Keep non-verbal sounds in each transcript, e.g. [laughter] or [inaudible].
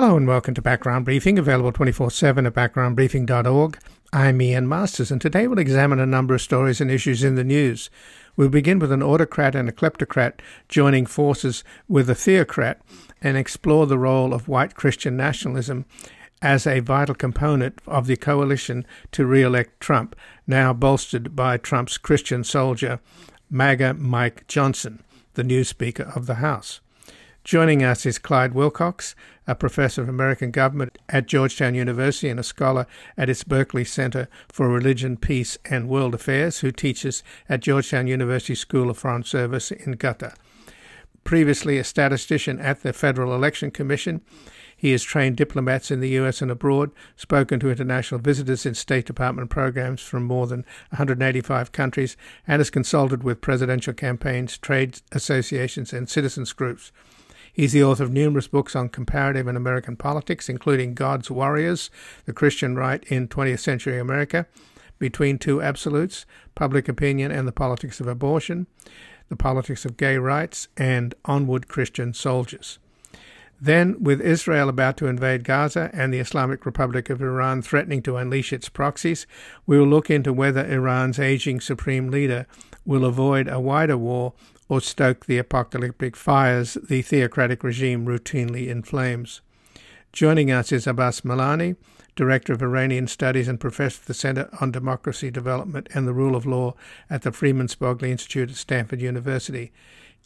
Hello and welcome to Background Briefing, available 24 7 at backgroundbriefing.org. I'm Ian Masters, and today we'll examine a number of stories and issues in the news. We'll begin with an autocrat and a kleptocrat joining forces with a theocrat and explore the role of white Christian nationalism as a vital component of the coalition to re elect Trump, now bolstered by Trump's Christian soldier, MAGA Mike Johnson, the new Speaker of the House. Joining us is Clyde Wilcox, a professor of American government at Georgetown University and a scholar at its Berkeley Center for Religion, Peace, and World Affairs, who teaches at Georgetown University School of Foreign Service in Qatar. Previously a statistician at the Federal Election Commission, he has trained diplomats in the US and abroad, spoken to international visitors in State Department programs from more than 185 countries, and has consulted with presidential campaigns, trade associations, and citizens groups. He's the author of numerous books on comparative and American politics, including God's Warriors, The Christian Right in 20th Century America, Between Two Absolutes, Public Opinion and the Politics of Abortion, The Politics of Gay Rights, and Onward Christian Soldiers. Then, with Israel about to invade Gaza and the Islamic Republic of Iran threatening to unleash its proxies, we will look into whether Iran's aging supreme leader will avoid a wider war or stoke the apocalyptic fires the theocratic regime routinely inflames. Joining us is Abbas Milani, Director of Iranian Studies and Professor at the Center on Democracy Development and the Rule of Law at the Freeman Spogli Institute at Stanford University.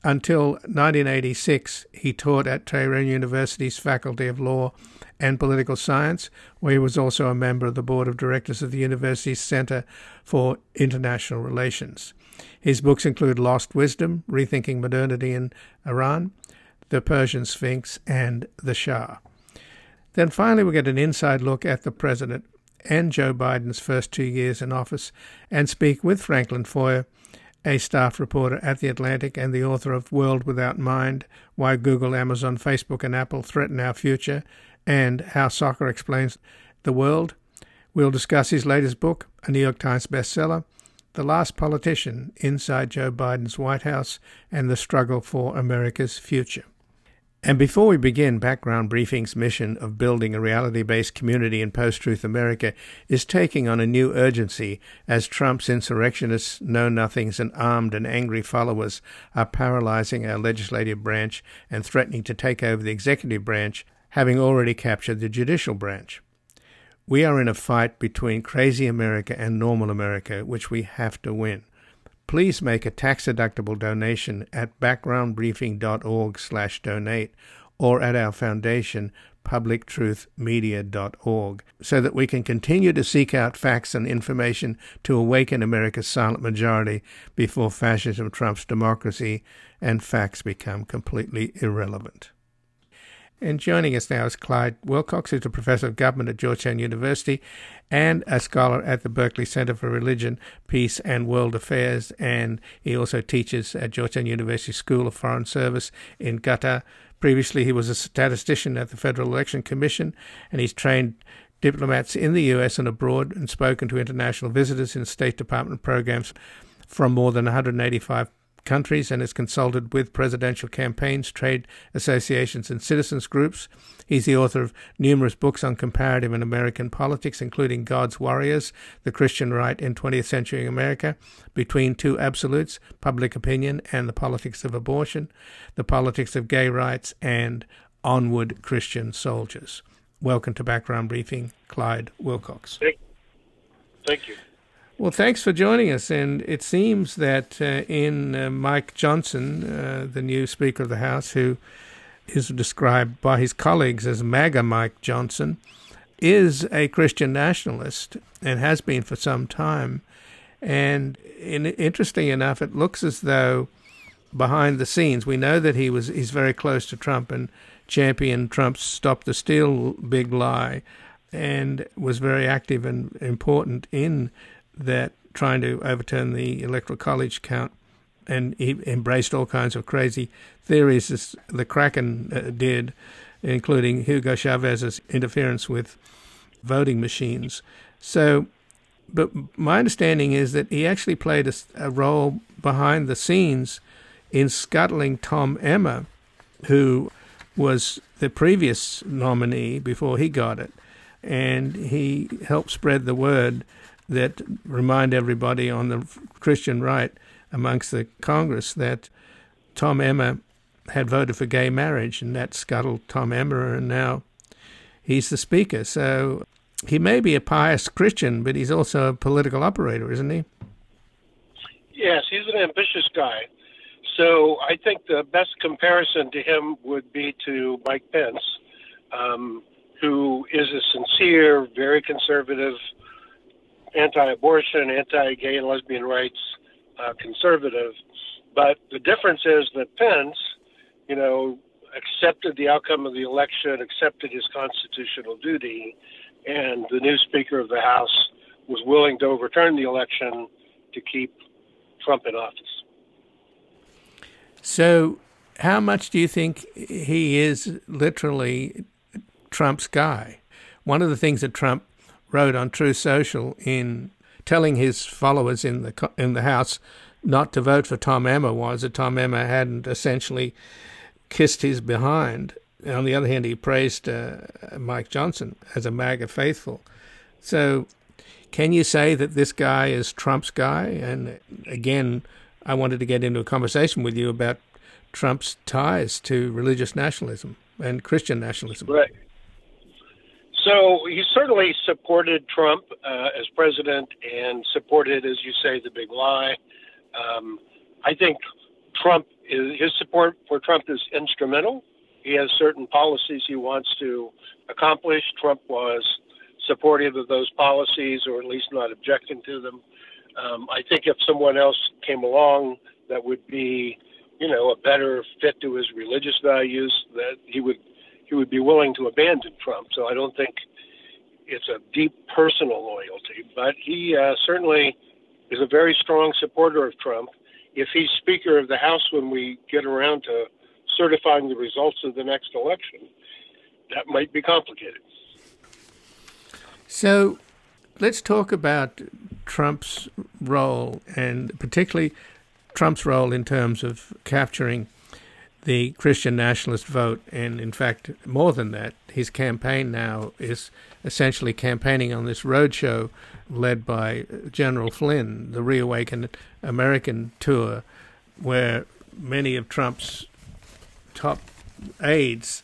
Until 1986, he taught at Tehran University's Faculty of Law and Political Science, where he was also a member of the board of directors of the university's Center for International Relations. His books include Lost Wisdom, Rethinking Modernity in Iran, The Persian Sphinx, and The Shah. Then finally, we get an inside look at the president and Joe Biden's first two years in office and speak with Franklin Foer, a staff reporter at The Atlantic and the author of World Without Mind Why Google, Amazon, Facebook, and Apple Threaten Our Future, and How Soccer Explains the World. We'll discuss his latest book, a New York Times bestseller, the Last Politician Inside Joe Biden's White House and the Struggle for America's Future. And before we begin, Background Briefing's mission of building a reality based community in post truth America is taking on a new urgency as Trump's insurrectionists, know nothings, and armed and angry followers are paralyzing our legislative branch and threatening to take over the executive branch, having already captured the judicial branch. We are in a fight between crazy America and normal America, which we have to win. Please make a tax-deductible donation at backgroundbriefing.org/donate or at our foundation publictruthmedia.org so that we can continue to seek out facts and information to awaken America's silent majority before fascism trumps democracy and facts become completely irrelevant. And joining us now is Clyde Wilcox, who's a professor of government at Georgetown University and a scholar at the Berkeley Center for Religion, Peace, and World Affairs. And he also teaches at Georgetown University School of Foreign Service in Qatar. Previously, he was a statistician at the Federal Election Commission, and he's trained diplomats in the US and abroad and spoken to international visitors in State Department programs from more than 185 countries and has consulted with presidential campaigns, trade associations, and citizens groups. He's the author of numerous books on comparative and American politics, including God's Warriors, The Christian Right in 20th Century America, Between Two Absolutes, Public Opinion and the Politics of Abortion, The Politics of Gay Rights, and Onward Christian Soldiers. Welcome to Background Briefing, Clyde Wilcox. Thank, thank you. Well, thanks for joining us. And it seems that uh, in uh, Mike Johnson, uh, the new Speaker of the House, who is described by his colleagues as MAGA Mike Johnson, is a Christian nationalist and has been for some time. And in, interesting enough, it looks as though behind the scenes, we know that he was he's very close to Trump and championed Trump's "Stop the Steal" big lie, and was very active and important in that trying to overturn the electoral college count, and he embraced all kinds of crazy theories as the Kraken uh, did, including Hugo Chavez's interference with voting machines. So, but my understanding is that he actually played a, a role behind the scenes in scuttling Tom Emmer, who was the previous nominee before he got it, and he helped spread the word that remind everybody on the Christian right amongst the Congress that Tom Emmer had voted for gay marriage, and that scuttled Tom Emmer, and now he's the speaker. So he may be a pious Christian, but he's also a political operator, isn't he? Yes, he's an ambitious guy. So I think the best comparison to him would be to Mike Pence, um, who is a sincere, very conservative, anti-abortion, anti-gay and lesbian rights uh, conservative. But the difference is that Pence, you know, accepted the outcome of the election, accepted his constitutional duty, and the new Speaker of the House was willing to overturn the election to keep Trump in office. So, how much do you think he is literally Trump's guy? One of the things that Trump wrote on Truth Social in telling his followers in the in the House not to vote for Tom Emmer was that Tom Emmer hadn't essentially kissed his behind. On the other hand, he praised uh, Mike Johnson as a MAGA faithful. So, can you say that this guy is Trump's guy? And again, I wanted to get into a conversation with you about Trump's ties to religious nationalism and Christian nationalism. Right. So he certainly supported Trump uh, as president and supported, as you say, the big lie. Um, I think Trump is, his support for Trump is instrumental. He has certain policies he wants to accomplish. Trump was supportive of those policies, or at least not objecting to them. Um, I think if someone else came along that would be, you know, a better fit to his religious values, that he would he would be willing to abandon Trump. So I don't think it's a deep personal loyalty, but he uh, certainly is a very strong supporter of Trump. If he's Speaker of the House when we get around to certifying the results of the next election, that might be complicated. So let's talk about Trump's role, and particularly Trump's role in terms of capturing the Christian nationalist vote. And in fact, more than that, his campaign now is essentially campaigning on this roadshow led by General Flynn, the Reawakened American tour, where many of Trump's top aides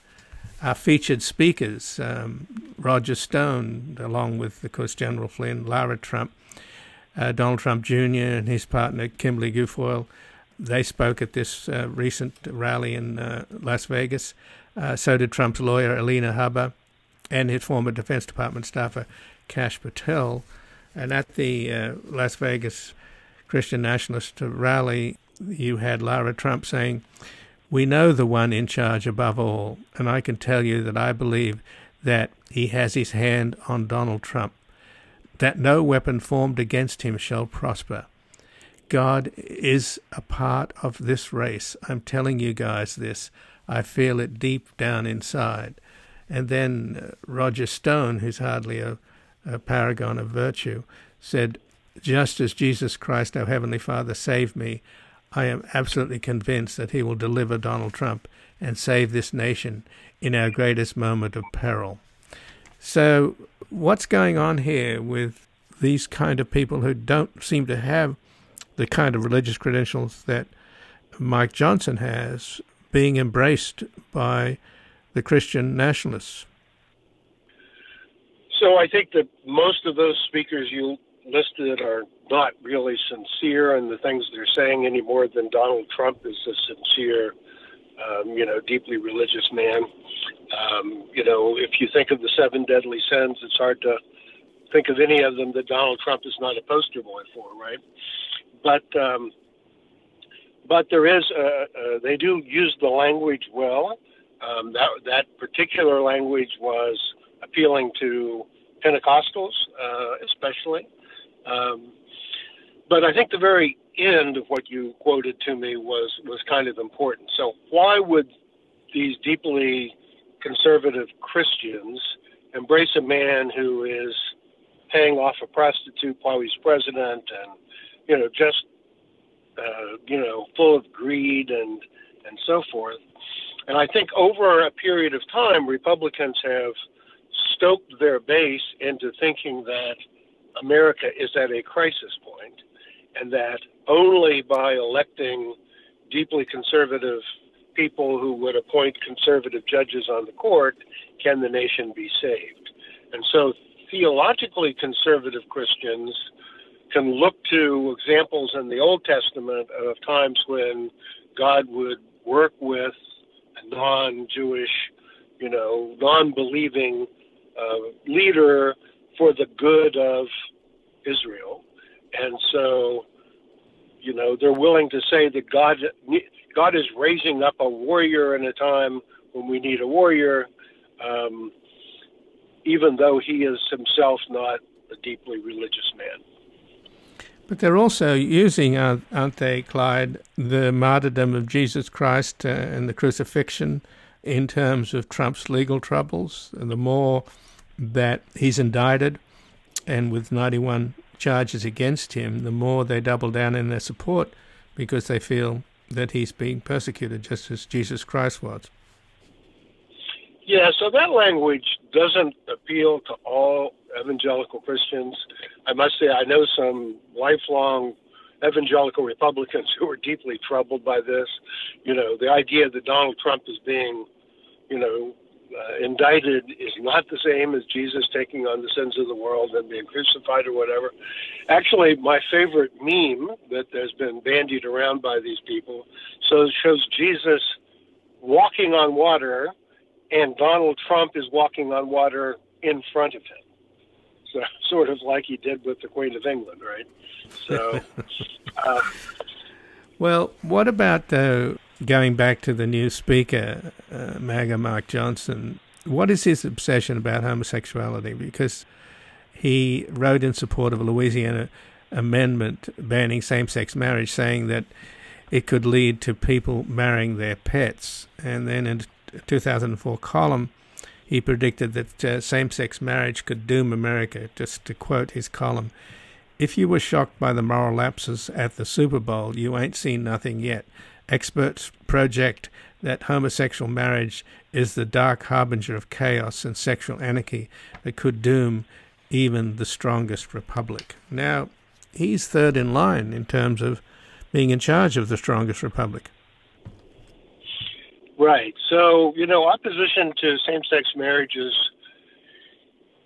are featured speakers. Um, Roger Stone, along with, of course, General Flynn, Lara Trump, uh, Donald Trump Jr., and his partner, Kimberly Guilfoyle. They spoke at this uh, recent rally in uh, Las Vegas. Uh, so did Trump's lawyer, Alina Habba, and his former Defense Department staffer, Kash Patel. And at the uh, Las Vegas Christian Nationalist rally, you had Lara Trump saying, We know the one in charge above all, and I can tell you that I believe that he has his hand on Donald Trump, that no weapon formed against him shall prosper. God is a part of this race. I'm telling you guys this. I feel it deep down inside. And then uh, Roger Stone, who's hardly a, a paragon of virtue, said, Just as Jesus Christ, our Heavenly Father, saved me, I am absolutely convinced that He will deliver Donald Trump and save this nation in our greatest moment of peril. So, what's going on here with these kind of people who don't seem to have the kind of religious credentials that Mike Johnson has being embraced by the Christian nationalists? So I think that most of those speakers you listed are not really sincere in the things they're saying any more than Donald Trump is a sincere, um, you know, deeply religious man. Um, you know, if you think of the seven deadly sins, it's hard to think of any of them that Donald Trump is not a poster boy for, right? But um, but there is a, a, they do use the language well. Um, that that particular language was appealing to Pentecostals, uh, especially. Um, but I think the very end of what you quoted to me was was kind of important. So why would these deeply conservative Christians embrace a man who is paying off a prostitute while he's president and you know, just uh, you know, full of greed and and so forth. And I think over a period of time, Republicans have stoked their base into thinking that America is at a crisis point and that only by electing deeply conservative people who would appoint conservative judges on the court can the nation be saved. And so theologically conservative Christians can look to examples in the Old Testament of times when God would work with a non Jewish, you know, non believing uh, leader for the good of Israel. And so, you know, they're willing to say that God, God is raising up a warrior in a time when we need a warrior, um, even though he is himself not a deeply religious man. But they're also using, aren't they, Clyde, the martyrdom of Jesus Christ uh, and the crucifixion in terms of Trump's legal troubles. And the more that he's indicted, and with 91 charges against him, the more they double down in their support because they feel that he's being persecuted just as Jesus Christ was. Yeah, so that language doesn't appeal to all evangelical Christians. I must say, I know some lifelong evangelical Republicans [laughs] who are deeply troubled by this. You know, the idea that Donald Trump is being, you know, uh, indicted is not the same as Jesus taking on the sins of the world and being crucified or whatever. Actually, my favorite meme that has been bandied around by these people so shows Jesus walking on water, and Donald Trump is walking on water in front of him. So, [laughs] sort of like he did with the Queen of England, right? So. [laughs] Uh, well, what about uh, going back to the new speaker, uh, MAGA Mark Johnson? What is his obsession about homosexuality? Because he wrote in support of a Louisiana amendment banning same sex marriage, saying that it could lead to people marrying their pets. And then in 2004 column, he predicted that uh, same sex marriage could doom America. Just to quote his column If you were shocked by the moral lapses at the Super Bowl, you ain't seen nothing yet. Experts project that homosexual marriage is the dark harbinger of chaos and sexual anarchy that could doom even the strongest republic. Now, he's third in line in terms of being in charge of the strongest republic. Right. So, you know, opposition to same sex marriage is,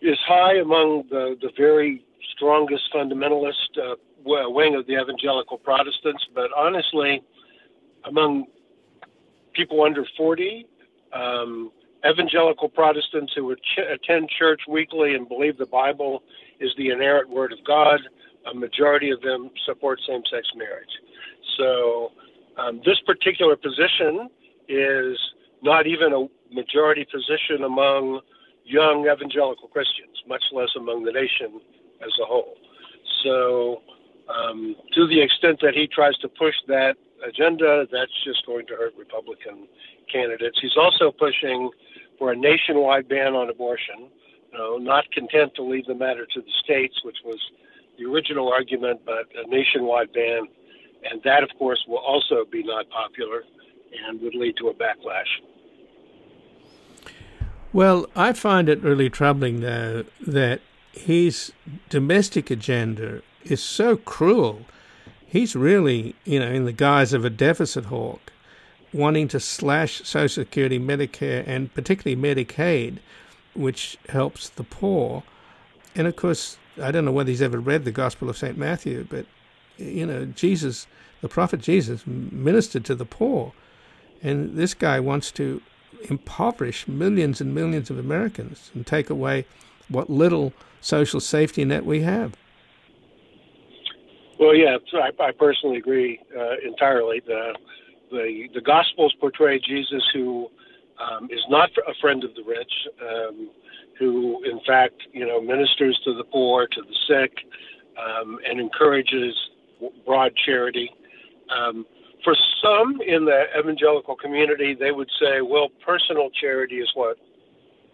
is high among the, the very strongest fundamentalist uh, wing of the evangelical Protestants, but honestly, among people under 40, um, evangelical Protestants who ch- attend church weekly and believe the Bible is the inerrant word of God, a majority of them support same sex marriage. So, um, this particular position is not even a majority position among young evangelical Christians, much less among the nation as a whole. So, um, to the extent that he tries to push that agenda, that's just going to hurt Republican candidates. He's also pushing for a nationwide ban on abortion, you know, not content to leave the matter to the states, which was the original argument, but a nationwide ban. And that, of course, will also be not popular and would lead to a backlash. Well, I find it really troubling, though, that his domestic agenda is so cruel. He's really, you know, in the guise of a deficit hawk, wanting to slash Social Security, Medicare, and particularly Medicaid, which helps the poor. And of course, I don't know whether he's ever read the Gospel of St. Matthew, but, you know, Jesus, the prophet Jesus, ministered to the poor. And this guy wants to impoverish millions and millions of Americans and take away what little social safety net we have. Well, yeah, I, I personally agree uh, entirely. The, the the Gospels portray Jesus, who um, is not a friend of the rich, um, who in fact, you know, ministers to the poor, to the sick, um, and encourages broad charity. Um, for some in the evangelical community, they would say, well, personal charity is what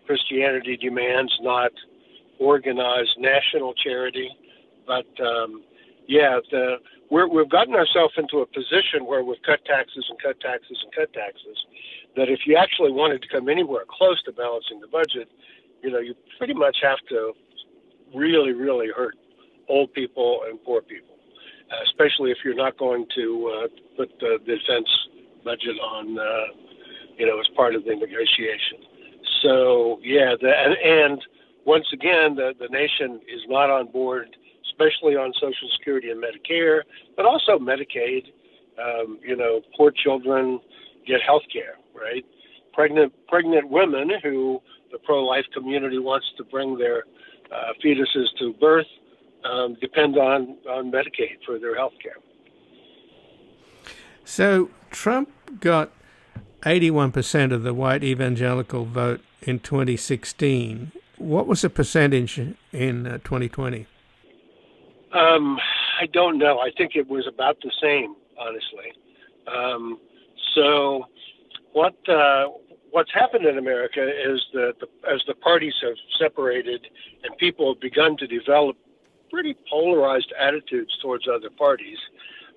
Christianity demands, not organized national charity. But um, yeah, the we're, we've gotten ourselves into a position where we've cut taxes and cut taxes and cut taxes. That if you actually wanted to come anywhere close to balancing the budget, you know, you pretty much have to really, really hurt old people and poor people, especially if you're not going to uh, put the defense budget on, uh, you know, as part of the negotiation. So yeah, the, and, and once again, the the nation is not on board, especially on Social Security and Medicare, but also Medicaid. Um, you know, poor children get health care, right? Pregnant pregnant women who the pro-life community wants to bring their uh, fetuses to birth um, depend on, on Medicaid for their health care. So Trump got 81% of the white evangelical vote in 2016. What was the percentage in uh, 2020? Um, I don't know. I think it was about the same, honestly. Um, so, what uh, what's happened in America is that the, as the parties have separated and people have begun to develop pretty polarized attitudes towards other parties,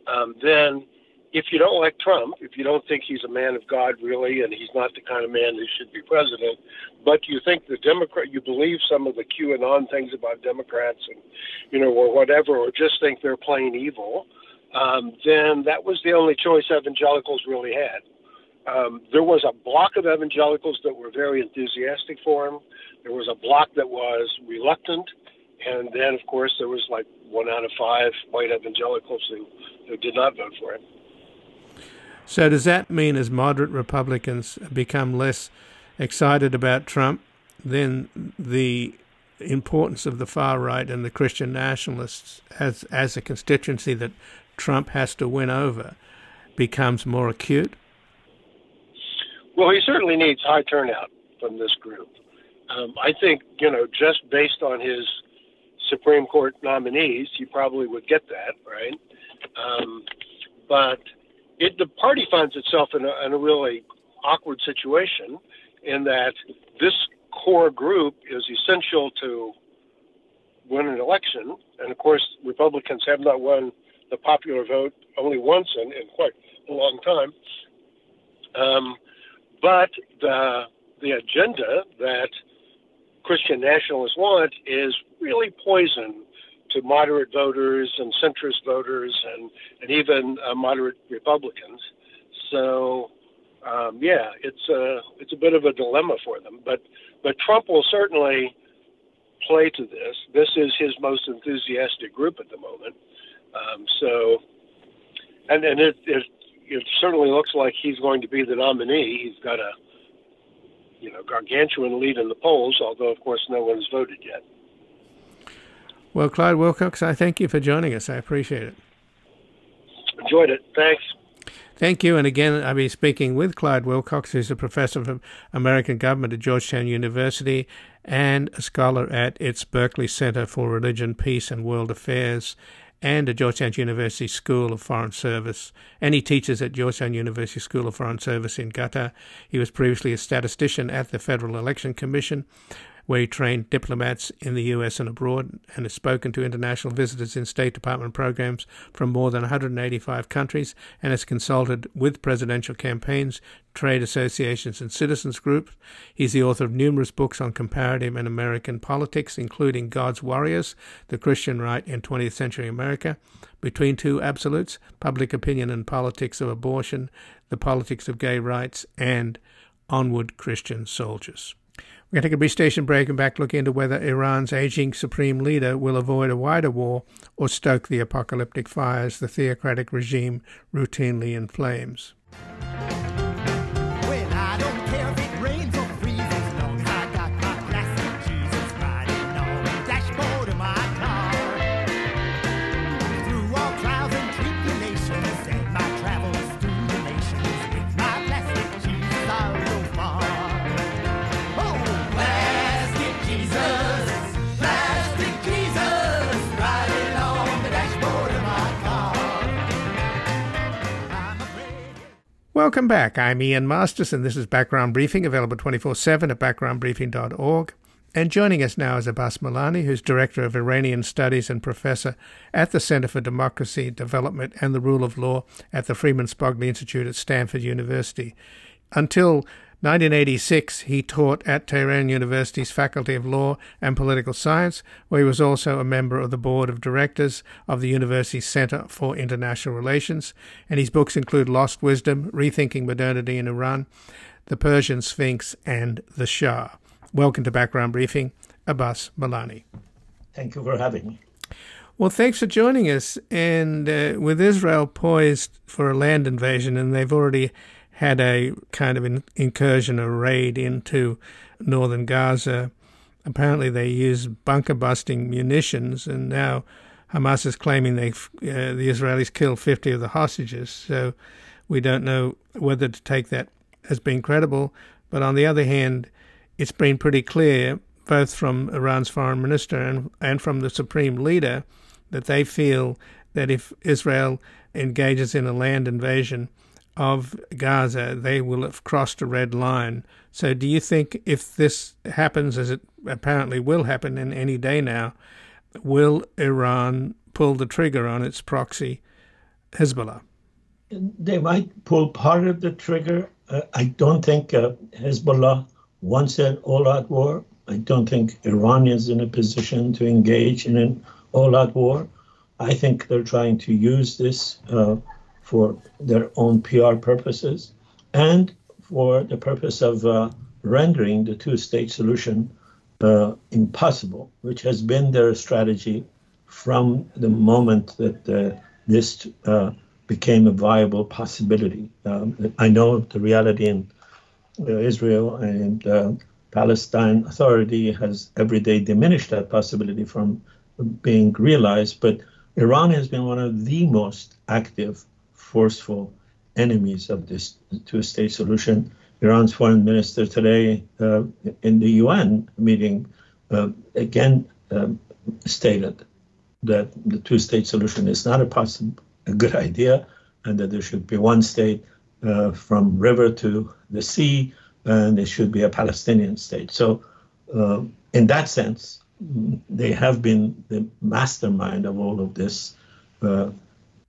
um, then if you don't like Trump, if you don't think he's a man of God really, and he's not the kind of man who should be president, but you think the Democrat, you believe some of the QAnon things about Democrats, and you know, or whatever, or just think they're plain evil, um, then that was the only choice evangelicals really had. Um, there was a block of evangelicals that were very enthusiastic for him. There was a block that was reluctant, and then, of course, there was like one out of five white evangelicals who, who did not vote for him. So, does that mean as moderate Republicans become less excited about Trump, then the importance of the far right and the Christian nationalists as as a constituency that Trump has to win over becomes more acute? Well, he certainly needs high turnout from this group. Um, I think, you know, just based on his Supreme Court nominees, you probably would get that, right? Um, but it, the party finds itself in a, in a really awkward situation in that this core group is essential to win an election. And of course, Republicans have not won the popular vote only once in, in quite a long time. Um, but the the agenda that Christian nationalists want is really poison to moderate voters and centrist voters and and even uh, moderate Republicans. So um, yeah, it's a it's a bit of a dilemma for them. But but Trump will certainly play to this. This is his most enthusiastic group at the moment. Um, so and and it, it it certainly looks like he's going to be the nominee. He's got a you know gargantuan lead in the polls, although of course no one has voted yet. Well, Clyde Wilcox, I thank you for joining us. I appreciate it. Enjoyed it. Thanks. Thank you. And again, I'll be speaking with Clyde Wilcox, who's a professor of American government at Georgetown University and a scholar at its Berkeley Center for Religion, Peace, and World Affairs and at Georgetown University School of Foreign Service, and he teaches at Georgetown University School of Foreign Service in Qatar. He was previously a statistician at the Federal Election Commission, where he trained diplomats in the US and abroad and has spoken to international visitors in State Department programs from more than 185 countries and has consulted with presidential campaigns, trade associations, and citizens groups. He's the author of numerous books on comparative and American politics, including God's Warriors, The Christian Right in 20th Century America, Between Two Absolutes, Public Opinion and Politics of Abortion, The Politics of Gay Rights, and Onward Christian Soldiers. We're going to take a brief station break and back look into whether Iran's aging supreme leader will avoid a wider war or stoke the apocalyptic fires the theocratic regime routinely inflames. Welcome back. I'm Ian Masters, and this is Background Briefing, available 24 7 at backgroundbriefing.org. And joining us now is Abbas Milani, who's Director of Iranian Studies and Professor at the Center for Democracy, Development and the Rule of Law at the Freeman Spogli Institute at Stanford University. Until 1986, he taught at Tehran University's Faculty of Law and Political Science, where he was also a member of the board of directors of the university's Center for International Relations. And his books include Lost Wisdom, Rethinking Modernity in Iran, The Persian Sphinx, and The Shah. Welcome to Background Briefing, Abbas Milani. Thank you for having me. Well, thanks for joining us. And uh, with Israel poised for a land invasion, and they've already had a kind of in- incursion, a raid into northern Gaza. Apparently, they used bunker busting munitions, and now Hamas is claiming they uh, the Israelis killed 50 of the hostages. So we don't know whether to take that as being credible. But on the other hand, it's been pretty clear, both from Iran's foreign minister and, and from the supreme leader, that they feel that if Israel engages in a land invasion of Gaza, they will have crossed a red line. So, do you think if this happens, as it apparently will happen in any day now, will Iran pull the trigger on its proxy, Hezbollah? They might pull part of the trigger. Uh, I don't think uh, Hezbollah wants an all-out war. I don't think Iran is in a position to engage in an all-out war. I think they're trying to use this uh, for their own PR purposes and for the purpose of uh, rendering the two-state solution uh, impossible, which has been their strategy from the moment that uh, this uh, became a viable possibility. Um, I know the reality in uh, Israel and uh, Palestine Authority has every day diminished that possibility from being realized. But Iran has been one of the most active, forceful enemies of this two-state solution. Iran's foreign minister today uh, in the UN meeting uh, again uh, stated that the two-state solution is not a possible, a good idea, and that there should be one state uh, from river to the sea, and it should be a Palestinian state. So, uh, in that sense, they have been the mastermind of all of this uh,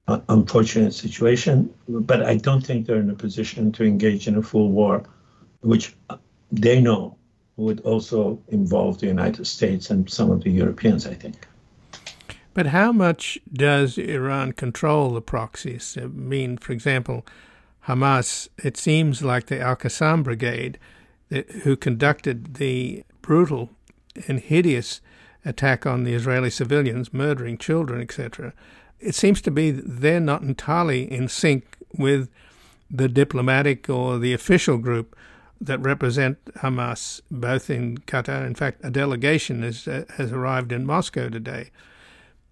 unfortunate situation. But I don't think they're in a position to engage in a full war, which they know would also involve the United States and some of the Europeans, I think. But how much does Iran control the proxies? I mean, for example, Hamas, it seems like the Al Qassam Brigade, who conducted the brutal and hideous attack on the Israeli civilians, murdering children, etc. It seems to be they're not entirely in sync with the diplomatic or the official group that represent Hamas, both in Qatar. In fact, a delegation has, uh, has arrived in Moscow today.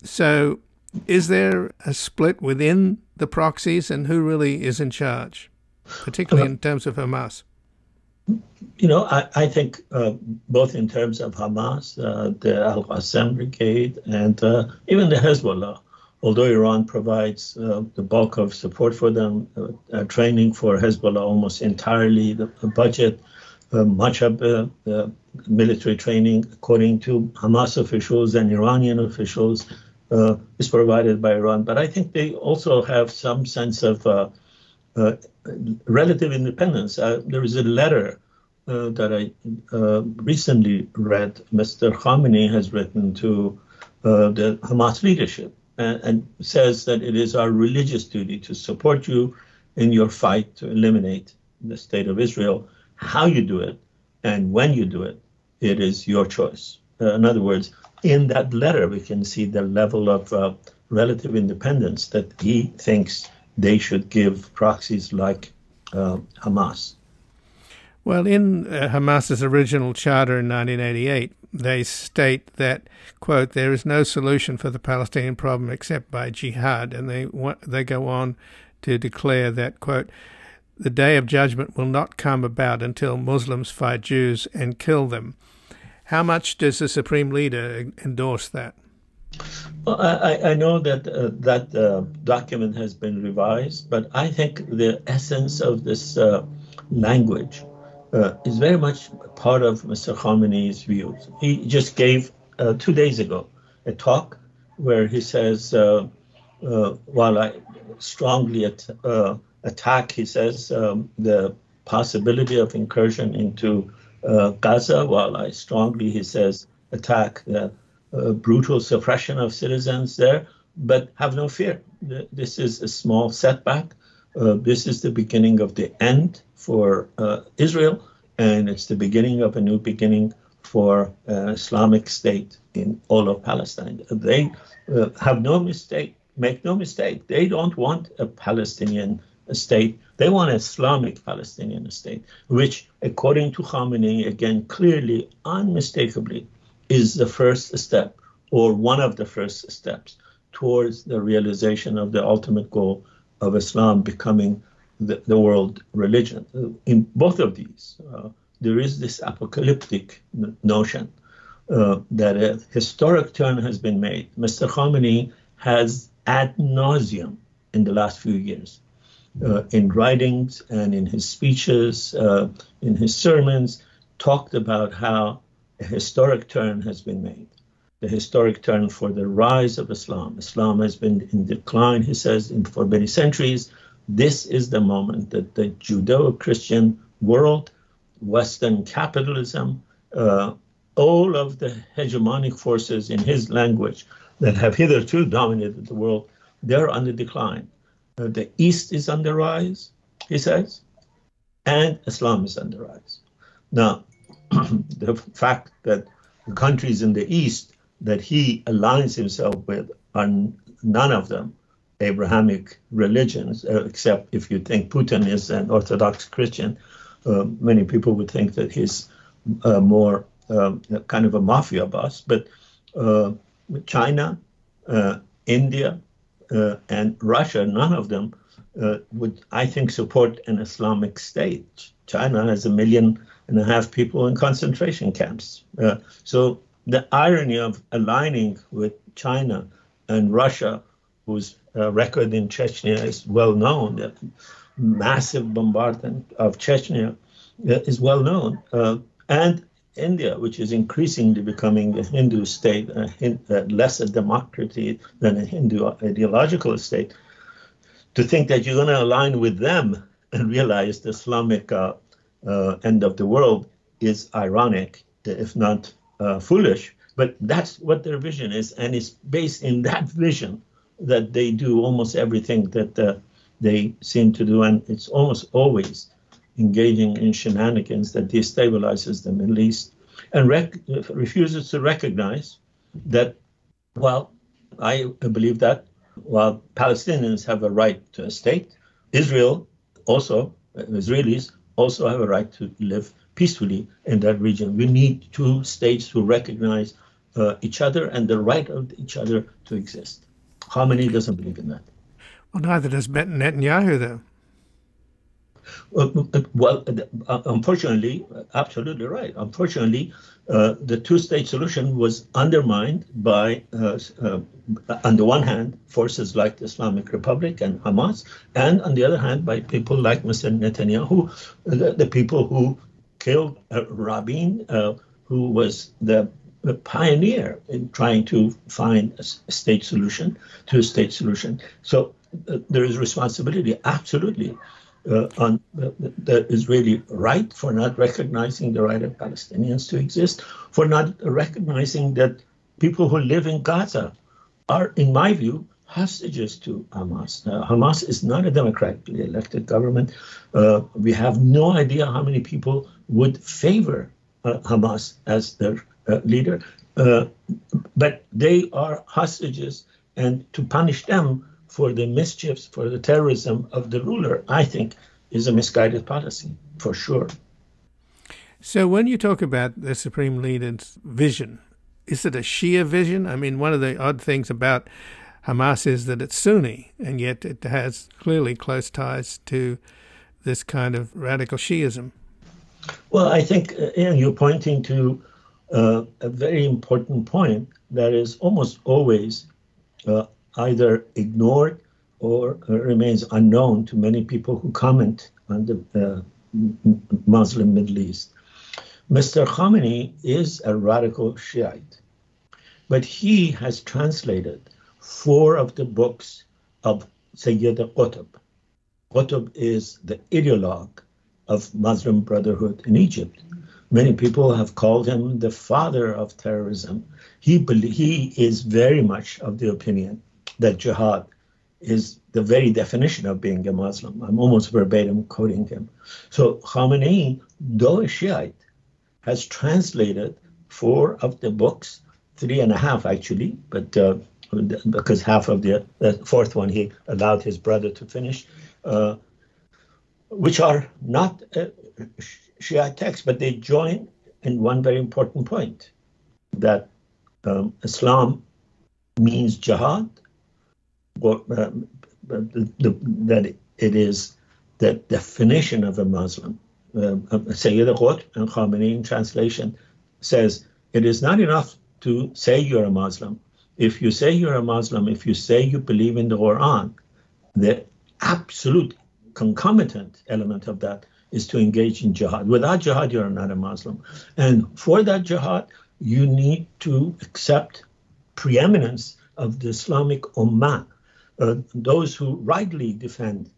So, is there a split within the proxies and who really is in charge, particularly in terms of Hamas? You know, I, I think uh, both in terms of Hamas, uh, the Al Qassam Brigade, and uh, even the Hezbollah, although Iran provides uh, the bulk of support for them, uh, uh, training for Hezbollah almost entirely, the, budget, much of the military training, according to Hamas officials and Iranian officials, uh, is provided by Iran. But I think they also have some sense of uh, uh, relative independence. Uh, there is a letter uh, that I uh, recently read. Mr. Khamenei has written to the Hamas leadership and, and says that it is our religious duty to support you in your fight to eliminate the state of Israel. How you do it and when you do it, it is your choice. in other words, in that letter, we can see the level of uh, relative independence that he thinks they should give proxies like uh, Hamas. Well, in uh, Hamas's original charter in 1988, they state that, quote, there is no solution for the Palestinian problem except by jihad. And they, they go on to declare that, quote, the day of judgment will not come about until Muslims fight Jews and kill them. How much does the Supreme Leader endorse that? Well, I, I know that uh, that uh, document has been revised, but I think the essence of this uh, language uh, is very much part of Mr. Khamenei's views. He just gave uh, two days ago a talk where he says, uh, uh while I strongly at, uh, attack, he says, um, the possibility of incursion into uh, Gaza, while I strongly, he says, attack the brutal suppression of citizens there, but have no fear. This is a small setback. this is the beginning of the end for uh, Israel, and it's the beginning of a new beginning for uh, Islamic State in all of Palestine. They uh, have no mistake, make no mistake, they don't want a Palestinian state. They want an Islamic Palestinian state, which, according to Khamenei, again, clearly, unmistakably, is the first step or one of the first steps towards the realization of the ultimate goal of Islam becoming the, the world religion. In both of these, uh, there is this apocalyptic notion uh, that a historic turn has been made. Mr. Khamenei has ad nauseum in the last few years, uh, in writings and in his speeches, uh, in his sermons, talked about how a historic turn has been made. The historic turn for the rise of Islam. Islam has been in decline, he says, in, for many centuries. This is the moment that the Judeo Christian world, Western capitalism, uh, all of the hegemonic forces in his language that have hitherto dominated the world, they're on the decline. Uh, the East is on the rise, he says, and Islam is on the rise. Now, [clears throat] the fact that the countries in the East that he aligns himself with are none of them Abrahamic religions, uh, except if you think Putin is an Orthodox Christian. Uh, many people would think that he's uh, more um, kind of a mafia boss. But uh, China, uh, India, uh, and Russia, none of them would, I think, support an Islamic state. China has a million and a half people in concentration camps. so the irony of aligning with China and Russia whose uh, record in Chechnya is well known. The massive bombardment of Chechnya uh, is well known. Uh, and India, which is increasingly becoming a Hindu state, a uh, less a democracy than a Hindu ideological state, to think that you're going to align with them and realize the Islamic uh, uh, end of the world is ironic, if not foolish. But that's what their vision is, and it's based in that vision that they do almost everything that uh, they seem to do, and it's almost always engaging in shenanigans that destabilizes the Middle East and rec- refuses to recognize that, well, I believe that while Palestinians have a right to a state, Israel also, Israelis also have a right to live peacefully in that region. We need two states to recognize uh, each other and the right of each other to exist. Khamenei doesn't believe in that. Well, neither does Netanyahu, though. Uh, well, uh, unfortunately, absolutely right. Unfortunately, uh, the two-state solution was undermined by, uh, uh, on the one hand, forces like the Islamic Republic and Hamas, and on the other hand, by people like Mr. Netanyahu, the, the people who killed uh, Rabin, who was the a pioneer in trying to find a state solution to a state solution. So uh, there is responsibility, absolutely, uh, on uh, the Israeli right for not recognizing the right of Palestinians to exist, for not recognizing that people who live in Gaza are, in my view, hostages to Hamas. Hamas is not a democratically elected government. Uh, we have no idea how many people would favor uh, Hamas as their leader, uh, but they are hostages, and to punish them for the mischiefs, for the terrorism of the ruler, I think is a misguided policy for sure. So, when you talk about the supreme leader's vision, is it a Shia vision? I mean, one of the odd things about Hamas is that it's Sunni, and yet it has clearly close ties to this kind of radical Shiism. Well, I think uh, you're pointing to uh, a very important point that is almost always uh, either ignored or uh, remains unknown to many people who comment on the uh, Muslim Middle East. Mr. Khamenei is a radical Shiite, but he has translated four of the books of Sayyid Qutb. Qutb is the ideologue of Muslim Brotherhood in Egypt. Many people have called him the father of terrorism. He, he is very much of the opinion that jihad is the very definition of being a Muslim. I'm almost verbatim quoting him. So Khamenei, though a Shiite, has translated four of the books, three and a half actually, but uh, because half of the, the, fourth one he allowed his brother to finish, uh, which are not uh, Shia texts, but they join in one very important point that um, Islam means jihad, or, um, the, the, that it is the definition of a Muslim. Um, Sayyid Qutb and Khamenei in translation says it is not enough to say you're a Muslim. If you say you're a Muslim, if you say you believe in the Quran, the absolute concomitant element of that is to engage in jihad. Without jihad, you're not a Muslim. And for that jihad, you need to accept preeminence of the Islamic Ummah, uh, those who rightly defend,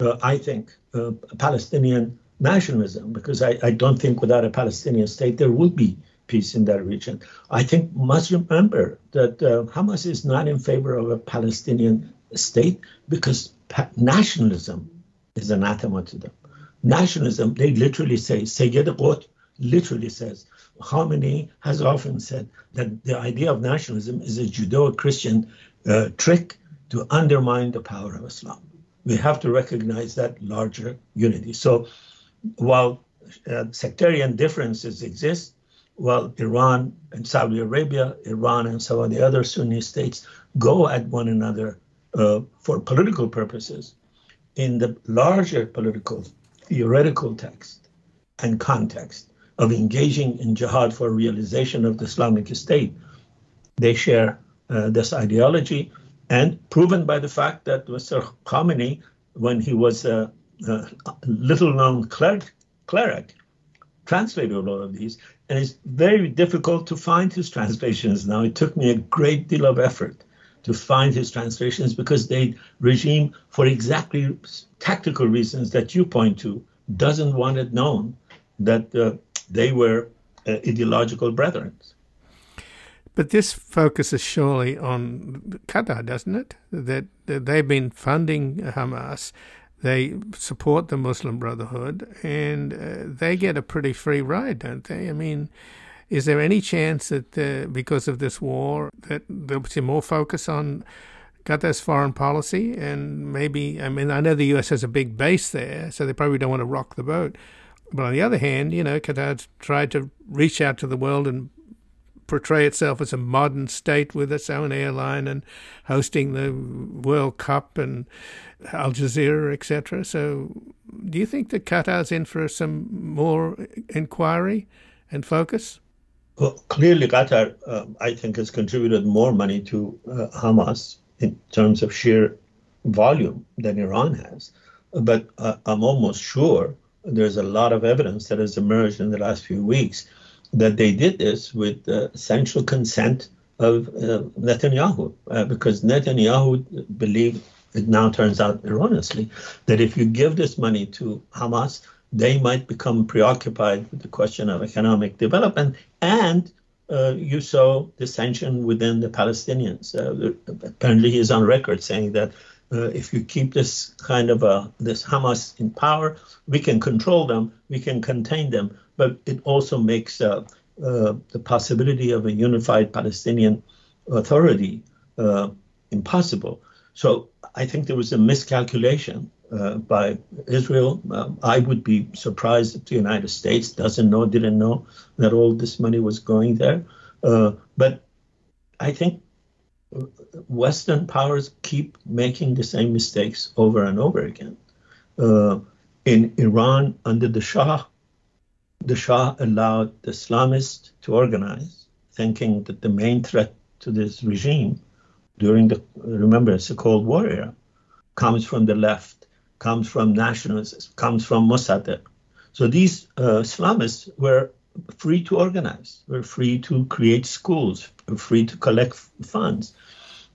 uh, I think, uh, Palestinian nationalism, because I, I, don't think without a Palestinian state there would be peace in that region. I think must remember that uh, Hamas is not in favor of a Palestinian state because pa- nationalism is anathema to them. Nationalism, they literally say, Sayyid Qutb literally says, Khamenei has often said that the idea of nationalism is a Judeo-Christian uh, trick to undermine the power of Islam. We have to recognize that larger unity. So while uh, sectarian differences exist, while Iran and Saudi Arabia, Iran and some of the other Sunni states go at one another uh, for political purposes, in the larger political theoretical text and context of engaging in jihad for realization of the Islamic State, they share uh, this ideology and proven by the fact that Mr. Khamenei, when he was a, a little known cleric, cleric, translated a lot of these, and it's very difficult to find his translations now. It took me a great deal of effort to find his translations because the regime, for exactly tactical reasons that you point to, doesn't want it known that uh, they were uh, ideological brethren. But this focuses surely on Qatar, doesn't it? That, that they've been funding Hamas, they support the Muslim Brotherhood, and uh, they get a pretty free ride, don't they? I mean, is there any chance that uh, because of this war that there'll be more focus on Qatar's foreign policy and maybe I mean I know the US has a big base there, so they probably don't want to rock the boat. But on the other hand, you know, Qatar's tried to reach out to the world and portray itself as a modern state with its own airline and hosting the World Cup and Al Jazeera, etc. So, do you think that Qatar's in for some more inquiry and focus? Well, clearly, Qatar, uh, I think, has contributed more money to uh, Hamas in terms of sheer volume than Iran has. But uh, I'm almost sure there's a lot of evidence that has emerged in the last few weeks that they did this with the essential consent of uh, Netanyahu, uh, because Netanyahu believed, it now turns out erroneously, that if you give this money to Hamas, they might become preoccupied with the question of economic development, and uh, you saw dissension within the Palestinians. Uh, apparently, he's on record saying that uh, if you keep this kind of a, this Hamas in power, we can control them, we can contain them, but it also makes uh, uh, the possibility of a unified Palestinian authority uh, impossible. So I think there was a miscalculation uh, by Israel. Uh, I would be surprised if the United States doesn't know, didn't know that all this money was going there. Uh, but I think Western powers keep making the same mistakes over and over again. Uh, in Iran, under the Shah, the Shah allowed the Islamists to organize, thinking that the main threat to this regime during the, remember, it's a Cold War era, comes from the left, comes from nationalists, comes from Mossadegh. So these uh, Islamists were free to organize, were free to create schools, were free to collect funds.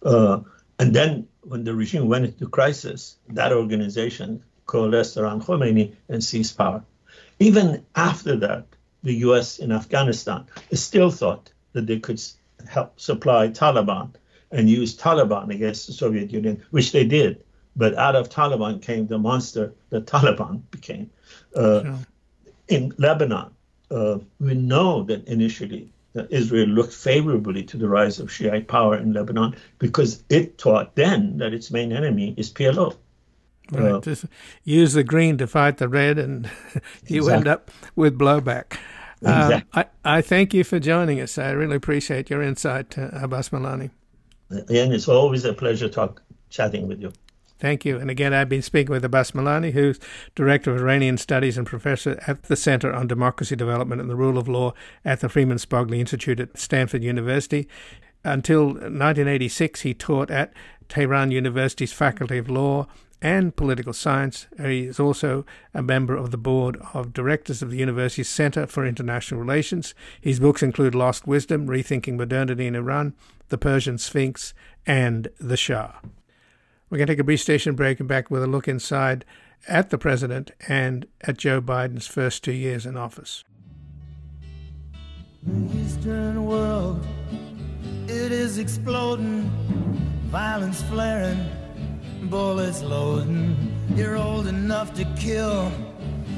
Uh, and then when the regime went into crisis, that organization coalesced around Khomeini and seized power. Even after that, the US in Afghanistan still thought that they could help supply Taliban and use Taliban against the Soviet Union, which they did. But out of Taliban came the monster that Taliban [laughs] became. Uh, sure. In Lebanon, uh, we know that initially that Israel looked favorably to the rise of Shiite power in Lebanon because it thought then that its main enemy is PLO. Right. Uh, Just use the green to fight the red, and [laughs] you exactly. end up with blowback. Uh, exactly. Uh, I, I thank you for joining us. I really appreciate your insight, uh, Abbas Milani. And it's always a pleasure talk chatting with you. Thank you. And again, I've been speaking with Abbas Milani, who's Director of Iranian Studies and Professor at the Center on Democracy Development and the Rule of Law at the Freeman Spogli Institute at Stanford University. Until 1986, he taught at Tehran University's Faculty of Law and Political Science. He is also a member of the board of directors of the university's Center for International Relations. His books include Lost Wisdom, Rethinking Modernity in Iran, The Persian Sphinx, and The Shah. We're going to take a brief station break and back with a look inside at the president and at Joe Biden's first two years in office. The Eastern world, it is exploding, violence flaring, bullets loading. You're old enough to kill,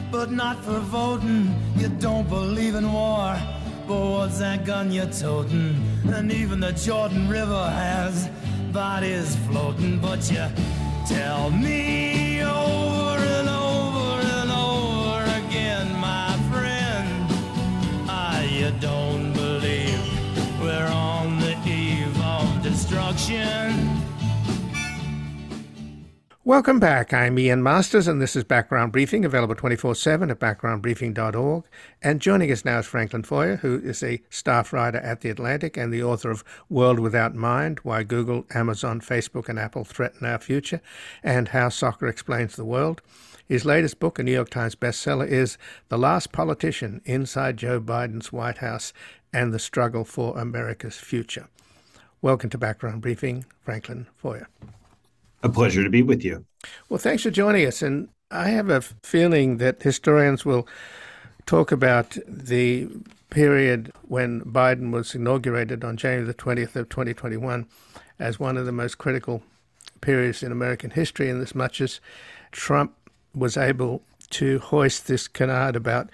but not for voting. You don't believe in war, but what's that gun you're toting? And even the Jordan River has body's floating, but you tell me over and over and over again, my friend, ah, you don't believe we're on the eve of destruction. Welcome back. I'm Ian Masters, and this is Background Briefing, available 24 7 at backgroundbriefing.org. And joining us now is Franklin Foer, who is a staff writer at The Atlantic and the author of World Without Mind Why Google, Amazon, Facebook, and Apple Threaten Our Future, and How Soccer Explains the World. His latest book, a New York Times bestseller, is The Last Politician Inside Joe Biden's White House and the Struggle for America's Future. Welcome to Background Briefing, Franklin Foer. A pleasure to be with you. Well, thanks for joining us. And I have a feeling that historians will talk about the period when Biden was inaugurated on January the 20th of 2021 as one of the most critical periods in American history, in as much as Trump was able to hoist this canard about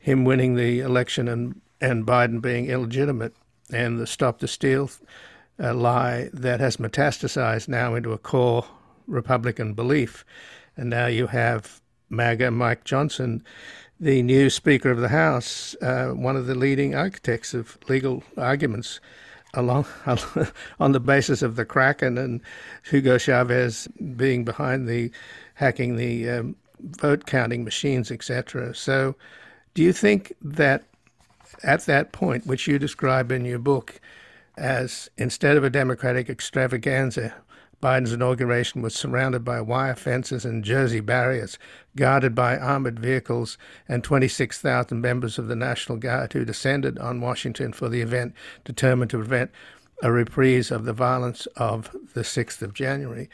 him winning the election and, and Biden being illegitimate and the stop the steal a lie that has metastasized now into a core Republican belief. And now you have MAGA Mike Johnson, the new Speaker of the House, uh, one of the leading architects of legal arguments along [laughs] on the basis of the Kraken and Hugo Chavez being behind the hacking the um, vote counting machines, etc. So, do you think that at that point, which you describe in your book, as instead of a Democratic extravaganza, Biden's inauguration was surrounded by wire fences and Jersey barriers, guarded by armored vehicles and 26,000 members of the National Guard who descended on Washington for the event, determined to prevent a reprise of the violence of the 6th of January.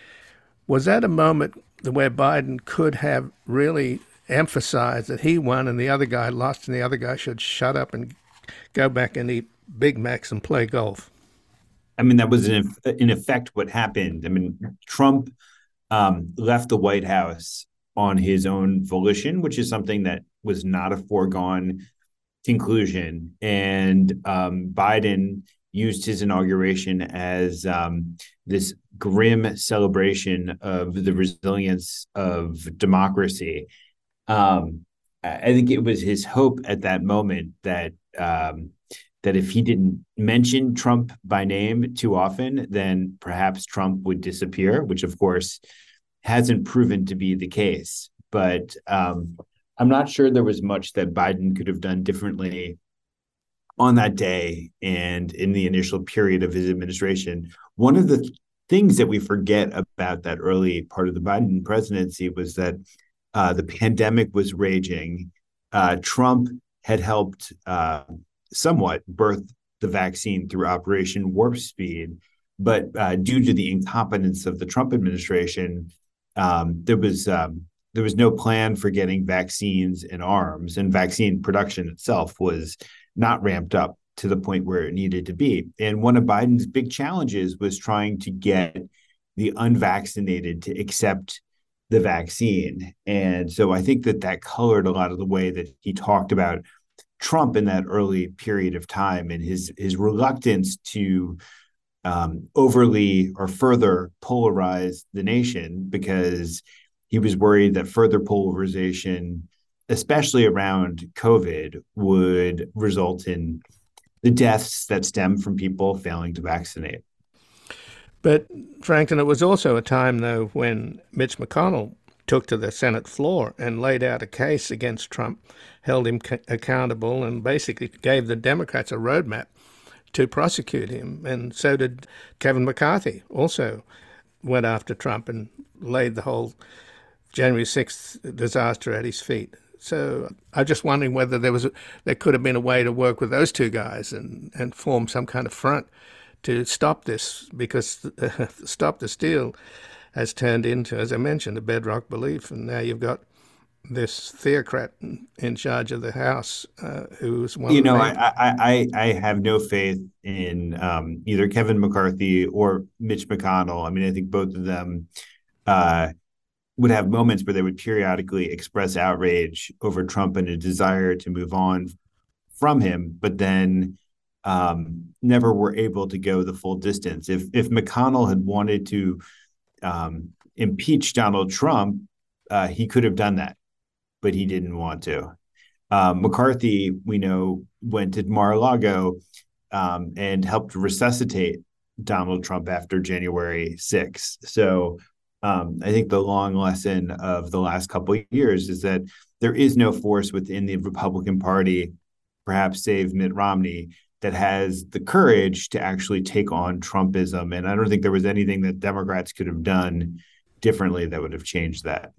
Was that a moment where Biden could have really emphasized that he won and the other guy lost and the other guy should shut up and go back and eat Big Macs and play golf. I mean, that was in, in effect what happened. I mean, Trump um, left the White House on his own volition, which is something that was not a foregone conclusion. And um, Biden used his inauguration as um, this grim celebration of the resilience of democracy. Um, I think it was his hope at that moment that um, that if he didn't mention Trump by name too often, then perhaps Trump would disappear, which of course hasn't proven to be the case. But um, I'm not sure there was much that Biden could have done differently on that day and in the initial period of his administration. One of the things that we forget about that early part of the Biden presidency was that uh, the pandemic was raging uh, Trump had helped uh, somewhat birthed the vaccine through Operation Warp Speed, but uh, due to the incompetence of the Trump administration, um, there was um, there was no plan for getting vaccines and arms, and vaccine production itself was not ramped up to the point where it needed to be. And one of Biden's big challenges was trying to get the unvaccinated to accept the vaccine. And so I think that that colored a lot of the way that he talked about Trump in that early period of time and his his reluctance to um, overly or further polarize the nation because he was worried that further polarization, especially around COVID, would result in the deaths that stem from people failing to vaccinate. But, Franklin, it was also a time, though, when Mitch McConnell took to the Senate floor and laid out a case against Trump, held him accountable, and basically gave the Democrats a roadmap to prosecute him. And so did Kevin McCarthy, also went after Trump and laid the whole January 6th disaster at his feet. So I'm just wondering whether there was a, there could have been a way to work with those two guys and, and form some kind of front to stop this because uh, [laughs] stop the steal has turned into, as I mentioned, a bedrock belief, and now you've got this theocrat in charge of the House, uh, who's one. You know, I, I, I have no faith in um, either Kevin McCarthy or Mitch McConnell. I mean, I think both of them uh, would have moments where they would periodically express outrage over Trump and a desire to move on from him, but then um, never were able to go the full distance. If if McConnell had wanted to um, impeach Donald Trump, uh, he could have done that, but he didn't want to. Um, McCarthy, we know, went to Mar-a-Lago um, and helped resuscitate Donald Trump after January 6th. So um, I think the long lesson of the last couple of years is that there is no force within the Republican Party, perhaps save Mitt Romney, that mm-hmm. has the courage to actually take on Trumpism. And I don't think there was anything that Democrats could have done differently that would have changed that.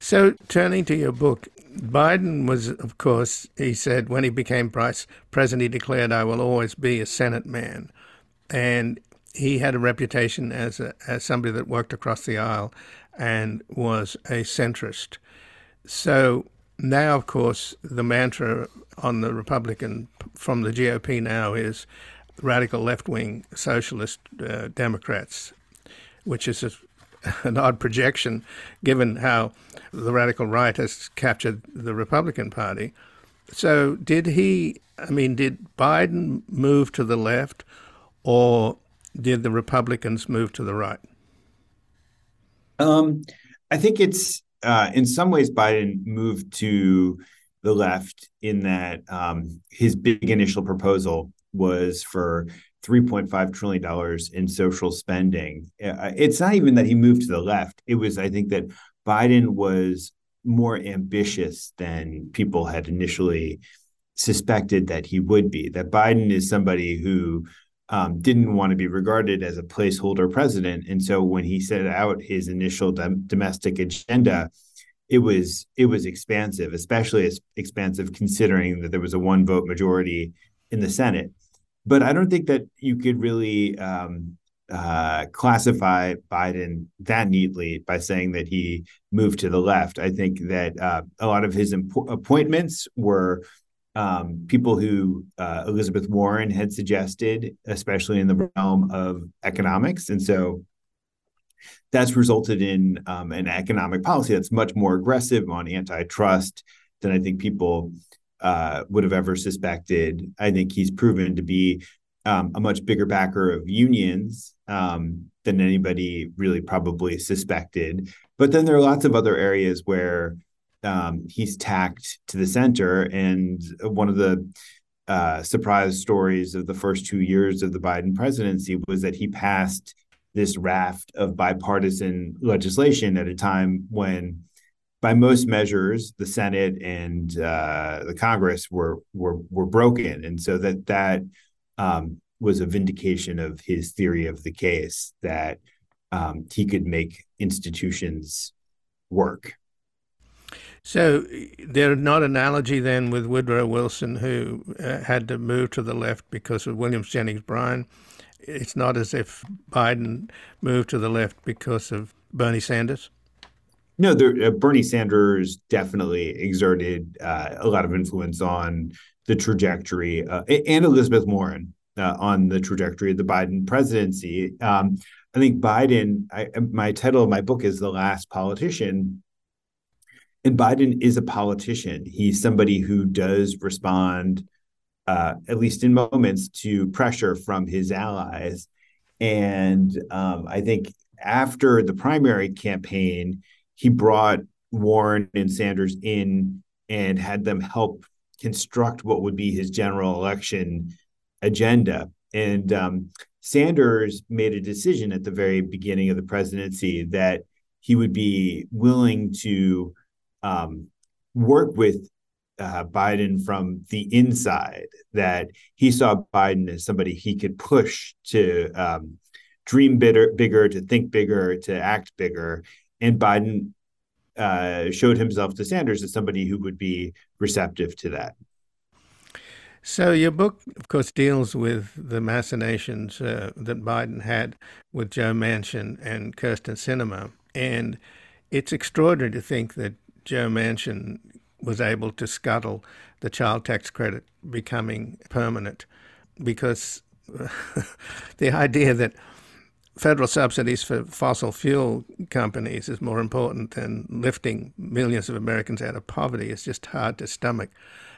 So, turning to your book, Biden was, of course, he said when he became president, he declared, I will always be a Senate man. And he had a reputation as, a, as somebody that worked across the aisle and was a centrist. So, now, of course, the mantra on the Republican from the GOP now is radical left wing socialist uh, Democrats, which is a, [laughs] an odd projection given how the radical right has captured the Republican Party. So, did he, I mean, did Biden move to the left or did the Republicans move to the right? Um, I think it's uh, in some ways, Biden moved to the left in that um, his big initial proposal was for $3.5 trillion in social spending. Uh, it's not even that he moved to the left. It was, I think, that Biden was more ambitious than people had initially suspected that he would be. That Biden is somebody who um, didn't want to be regarded as a placeholder president, and so when he set out his initial dom- domestic agenda, it was it was expansive, especially as expansive considering that there was a one vote majority in the Senate. But I don't think that you could really um, uh, classify Biden that neatly by saying that he moved to the left. I think that uh, a lot of his impo- appointments were um, people who uh, Elizabeth Warren had suggested, especially in the realm of economics. And so that's resulted in um, an economic policy that's much more aggressive on antitrust than I think people uh, would have ever suspected. I think he's proven to be um, a much bigger backer of unions um, than anybody really probably suspected. But then there are lots of other areas where um, he's tacked to the center. And one of the uh, surprise stories of the first two years of the Biden presidency was that he passed this raft of bipartisan legislation at a time when, by most measures, the Senate and uh, the Congress were were were broken, and so that that um, was a vindication of his theory of the case that um, he could make institutions work. So there's not analogy then with Woodrow Wilson, who uh, had to move to the left because of Williams Jennings Bryan. It's not as if Biden moved to the left because of Bernie Sanders. No, there, uh, Bernie Sanders definitely exerted uh, a lot of influence on the trajectory, uh, and Elizabeth Warren uh, on the trajectory of the Biden presidency. Um, I think Biden. I, my title of my book is "The Last Politician," and Biden is a politician. He's somebody who does respond, uh, at least in moments, to pressure from his allies. And um, I think after the primary campaign, he brought Warren and Sanders in and had them help construct what would be his general election agenda. And um, Sanders made a decision at the very beginning of the presidency that he would be willing to um, work with uh, Biden from the inside, that he saw Biden as somebody he could push to um, dream bigger, bigger, to think bigger, to act bigger and Biden uh, showed himself to Sanders as somebody who would be receptive to that. So your book, of course, deals with the machinations uh, that Biden had with Joe Manchin and Kyrsten Sinema, and it's extraordinary to think that Joe Manchin was able to scuttle the child tax credit becoming permanent, because [laughs] the idea that federal subsidies for fossil fuel companies is more important than lifting millions of Americans out of poverty. is just hard to stomach.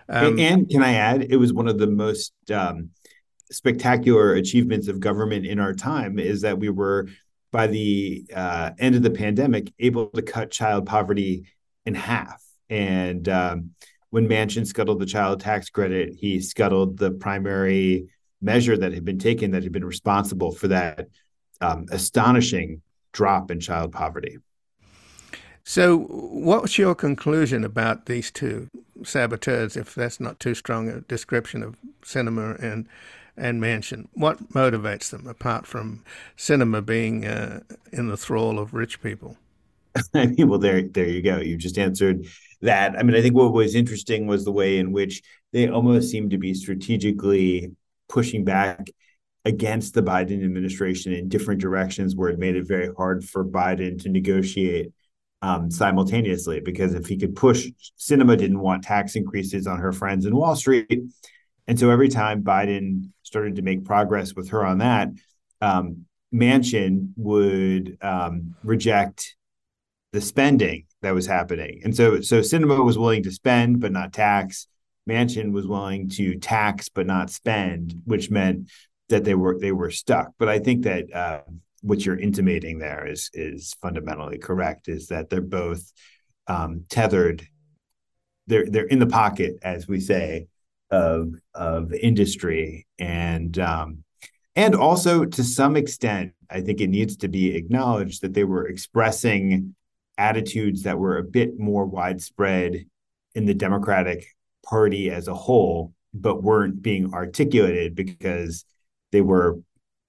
Um, and can I add, it was one of the most um, spectacular achievements of government in our time is that we were, by the uh, end of the pandemic, able to cut child poverty in half. And um, when Manchin scuttled the child tax credit, he scuttled the primary measure that had been taken that had been responsible for that um, astonishing drop in child poverty. So, what's your conclusion about these two saboteurs, if that's not too strong a description of Sinema and and Manchin? What motivates them, apart from Sinema being uh, in the thrall of rich people? [laughs] I mean, well, there, there you go. You just answered that. I mean, I think what was interesting was the way in which they almost seemed to be strategically pushing back against the Biden administration in different directions where it made it very hard for Biden to negotiate um, simultaneously. Because if he could push, Sinema didn't want tax increases on her friends in Wall Street. And so every time Biden started to make progress with her on that, um, Manchin would um, reject the spending that was happening. And so, so Sinema was willing to spend but not tax. Manchin was willing to tax but not spend, which meant that they were they were stuck. But I think that uh, what you're intimating there is is fundamentally correct. Is that they're both um, tethered. They're they're in the pocket, as we say, of of industry, and um, and also to some extent, I think it needs to be acknowledged that they were expressing attitudes that were a bit more widespread in the Democratic Party as a whole, but weren't being articulated because they were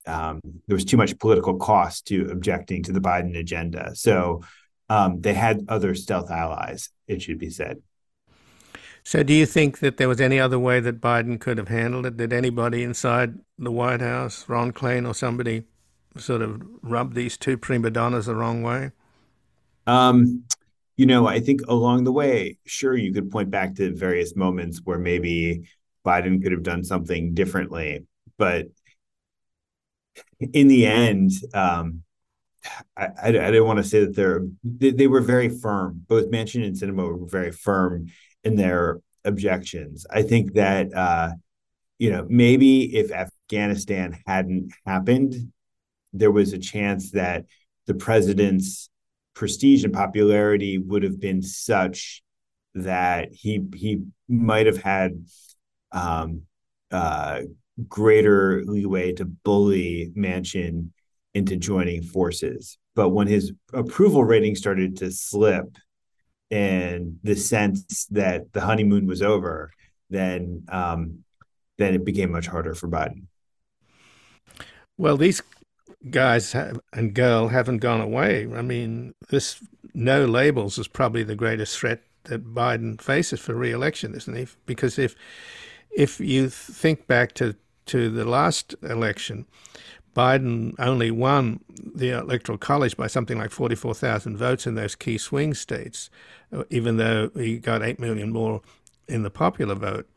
um, there was too much political cost to objecting to the Biden agenda. So um, they had other stealth allies, it should be said. So, do you think that there was any other way that Biden could have handled it? Did anybody inside the White House, Ron Klain or somebody, sort of rub these two prima donnas the wrong way? Um, you know, I think along the way, sure, you could point back to various moments where maybe Biden could have done something differently, but in the end, um, I, I, I didn't want to say that they're they, they, were very firm. Both Manchin and Sinema were very firm in their objections. I think that uh, you know maybe if Afghanistan hadn't happened, there was a chance that the president's prestige and popularity would have been such that he he might have had um, uh, greater leeway to bully Manchin into joining forces. But when his approval rating started to slip and the sense that the honeymoon was over, then um, then it became much harder for Biden. Well, these guys and girl haven't gone away. I mean, this no labels is probably the greatest threat that Biden faces for re-election, isn't he? Because if if you think back to to the last election, Biden only won the electoral college by something like 44,000 votes in those key swing states, uh, even though he got 8 million more in the popular vote.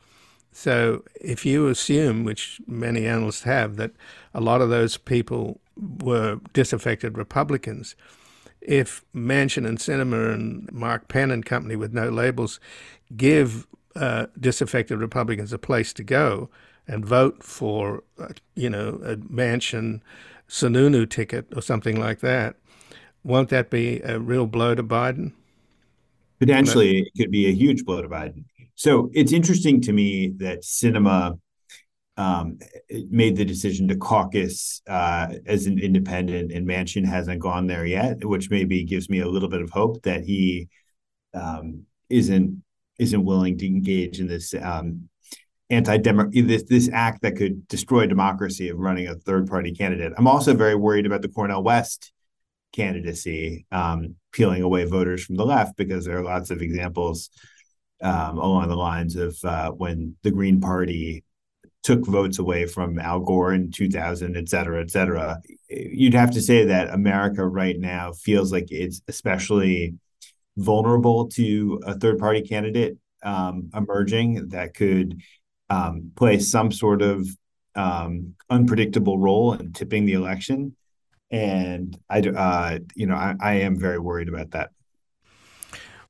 So if you assume, which many analysts have, that a lot of those people were disaffected Republicans, if Manchin and Sinema and Mark Penn and company with no labels give uh, disaffected Republicans a place to go and vote for, uh, you know, a Manchin Sununu ticket or something like that, won't that be a real blow to Biden? Potentially, it could be a huge blow to Biden. So it's interesting to me that Sinema um, made the decision to caucus uh, as an independent, and Manchin hasn't gone there yet, which maybe gives me a little bit of hope that he um, isn't isn't willing to engage in this um, anti this this act that could destroy democracy of running a third party candidate. I'm also very worried about the Cornel West candidacy um, peeling away voters from the left because there are lots of examples um, along the lines of uh, when the Green Party took votes away from Al Gore in 2000, et cetera, et cetera. You'd have to say that America right now feels like it's especially vulnerable to a third party candidate um, emerging that could um, play some sort of um, unpredictable role in tipping the election. And I, uh, you know, I, I am very worried about that.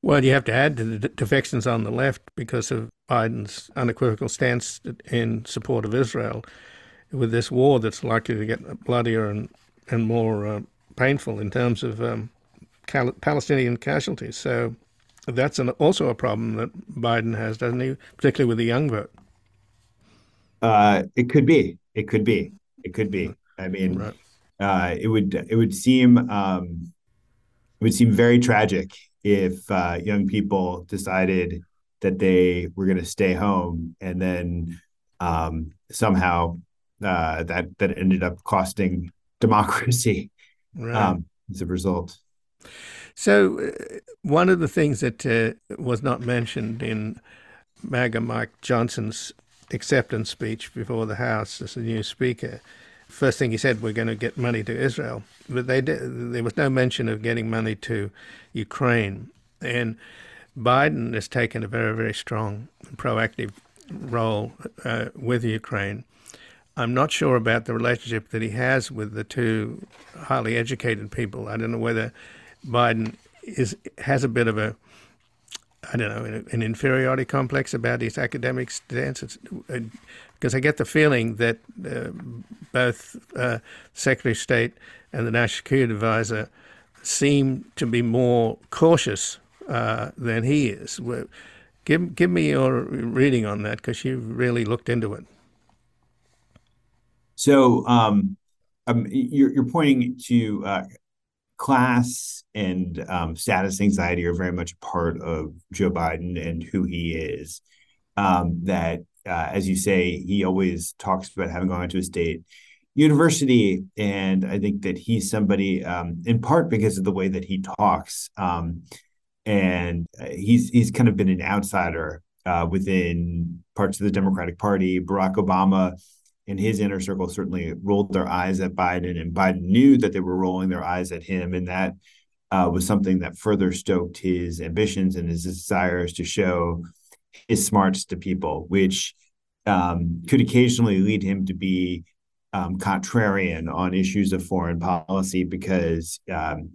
Well, you have to add to the defections on the left because of Biden's unequivocal stance in support of Israel with this war that's likely to get bloodier and, and more uh, painful in terms of um, Cal- Palestinian casualties. So that's an, also a problem that Biden has, doesn't he? Particularly with the young vote. Uh, it could be. It could be. It could be. I mean, right. uh, it would. It would seem. Um, it would seem very tragic if uh, young people decided that they were going to stay home and then um, somehow uh, that that ended up costing [laughs] democracy right. um, as a result. So, uh, one of the things that uh, was not mentioned in MAGA Mike Johnson's acceptance speech before the House as the new Speaker, first thing he said, we're going to get money to Israel. But they did, there was no mention of getting money to Ukraine. And Biden has taken a very, very strong, proactive role uh, with Ukraine. I'm not sure about the relationship that he has with the two highly educated people. I don't know whether Biden is has a bit of a I don't know, an inferiority complex about his academic stance. Because uh, I get the feeling that uh, both uh, Secretary of State and the National Security Advisor seem to be more cautious uh, than he is. Give, give me your reading on that because you've really looked into it. So um, um, you're, you're pointing to uh, class and um, status anxiety are very much a part of Joe Biden and who he is. Um, that, uh, as you say, he always talks about having gone to a state university, and I think that he's somebody, um, in part because of the way that he talks, um, and uh, he's he's kind of been an outsider uh, within parts of the Democratic Party. Barack Obama and his inner circle certainly rolled their eyes at Biden, and Biden knew that they were rolling their eyes at him, and that uh, was something that further stoked his ambitions and his desires to show his smarts to people, which um, could occasionally lead him to be um, contrarian on issues of foreign policy because um,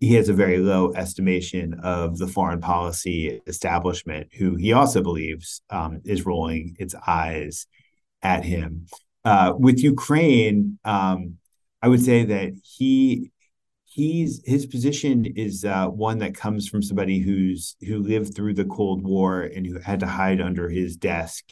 he has a very low estimation of the foreign policy establishment, who he also believes um, is rolling its eyes at him. Uh, with Ukraine, um, I would say that he he's his position is uh, one that comes from somebody who's who lived through the Cold War and who had to hide under his desk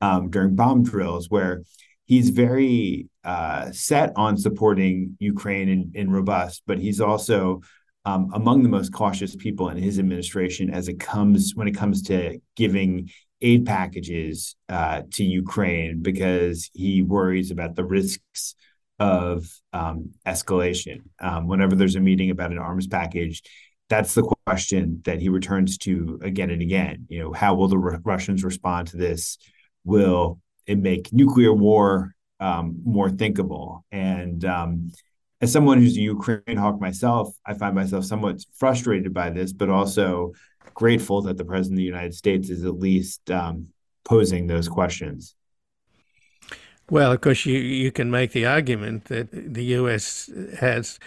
um, during bomb drills, where he's very uh, set on supporting Ukraine and, and robust, but he's also um, among the most cautious people in his administration as it comes when it comes to giving aid packages uh, to Ukraine because he worries about the risks of um, escalation. Um, whenever there's a meeting about an arms package, that's the question that he returns to again and again. You know, how will the R- Russians respond to this? Will it make nuclear war um, more thinkable? And um, as someone who's a Ukraine hawk myself, I find myself somewhat frustrated by this, but also grateful that the president of the United States is at least um, posing those questions. Well, of course, you, you can make the argument that the U.S. has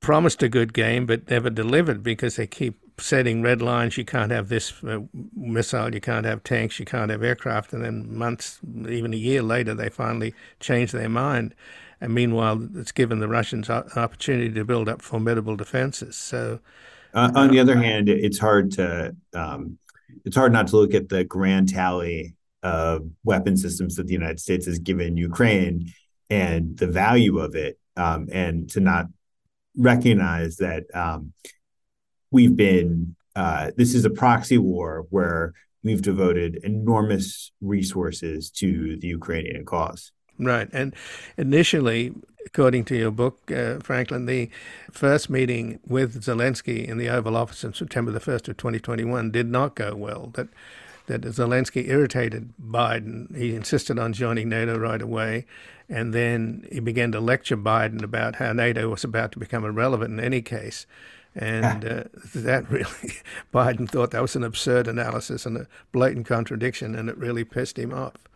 promised a good game but never delivered because they keep setting red lines. You can't have this uh, missile, you can't have tanks, you can't have aircraft. And then months, even a year later, they finally change their mind. And meanwhile, it's given the Russians an opportunity to build up formidable defenses. So, uh, on the other hand, it's hard to um, it's hard not to look at the grand tally of weapon systems that the United States has given Ukraine and the value of it, um, and to not recognize that um, we've been uh, this is a proxy war where we've devoted enormous resources to the Ukrainian cause. Right. And initially, according to your book, uh, Franklin, the first meeting with Zelensky in the Oval Office on September the 1st of 2021 did not go well. That that Zelensky irritated Biden. He insisted on joining NATO right away. And then he began to lecture Biden about how NATO was about to become irrelevant in any case. And uh, that [laughs] really, Biden thought that was an absurd analysis and a blatant contradiction, and it really pissed him off.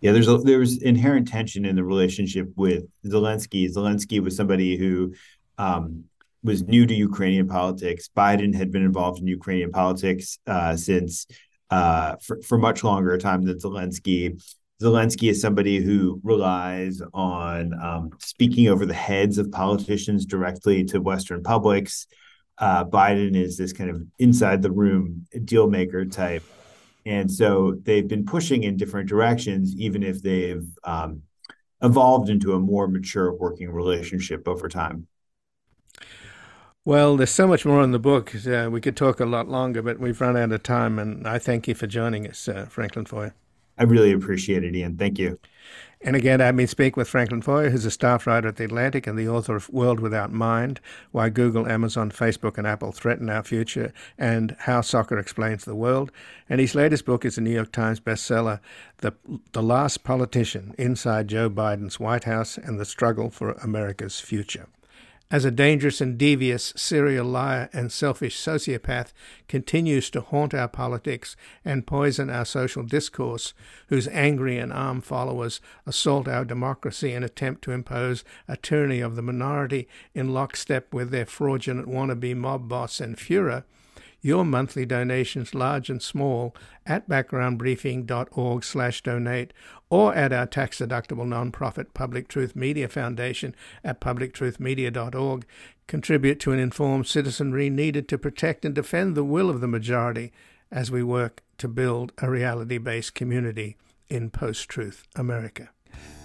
Yeah, there's a, there's inherent tension in the relationship with Zelensky. Zelensky was somebody who um, was new to Ukrainian politics. Biden had been involved in Ukrainian politics uh, since uh, for, for much longer time than Zelensky. Zelensky is somebody who relies on um, speaking over the heads of politicians directly to Western publics. Uh, Biden is this kind of inside the room deal maker type and so they've been pushing in different directions, even if they've um, evolved into a more mature working relationship over time. Well, there's so much more in the book. Uh, we could talk a lot longer, but we've run out of time. And I thank you for joining us, uh, Franklin Foer. I really appreciate it, Ian. Thank you. And again, I've been speaking with Franklin Foer, who's a staff writer at The Atlantic and the author of World Without Mind Why Google, Amazon, Facebook, and Apple Threaten Our Future, and How Soccer Explains the World. And his latest book is a New York Times bestseller, The, the Last Politician Inside Joe Biden's White House and the Struggle for America's Future as a dangerous and devious serial liar and selfish sociopath continues to haunt our politics and poison our social discourse, whose angry and armed followers assault our democracy and attempt to impose a tyranny of the minority in lockstep with their fraudulent wannabe mob boss and Fuhrer, your monthly donations, large and small, at backgroundbriefing.org slash donate or at our tax-deductible non-profit Public Truth Media Foundation at publictruthmedia.org contribute to an informed citizenry needed to protect and defend the will of the majority as we work to build a reality-based community in post-truth America.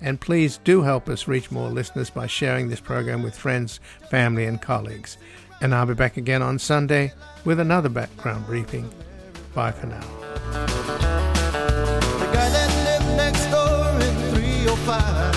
and please do help us reach more listeners by sharing this program with friends, family, and colleagues. And I'll be back again on Sunday with another background briefing. Bye for now. The guy that lived next door in 305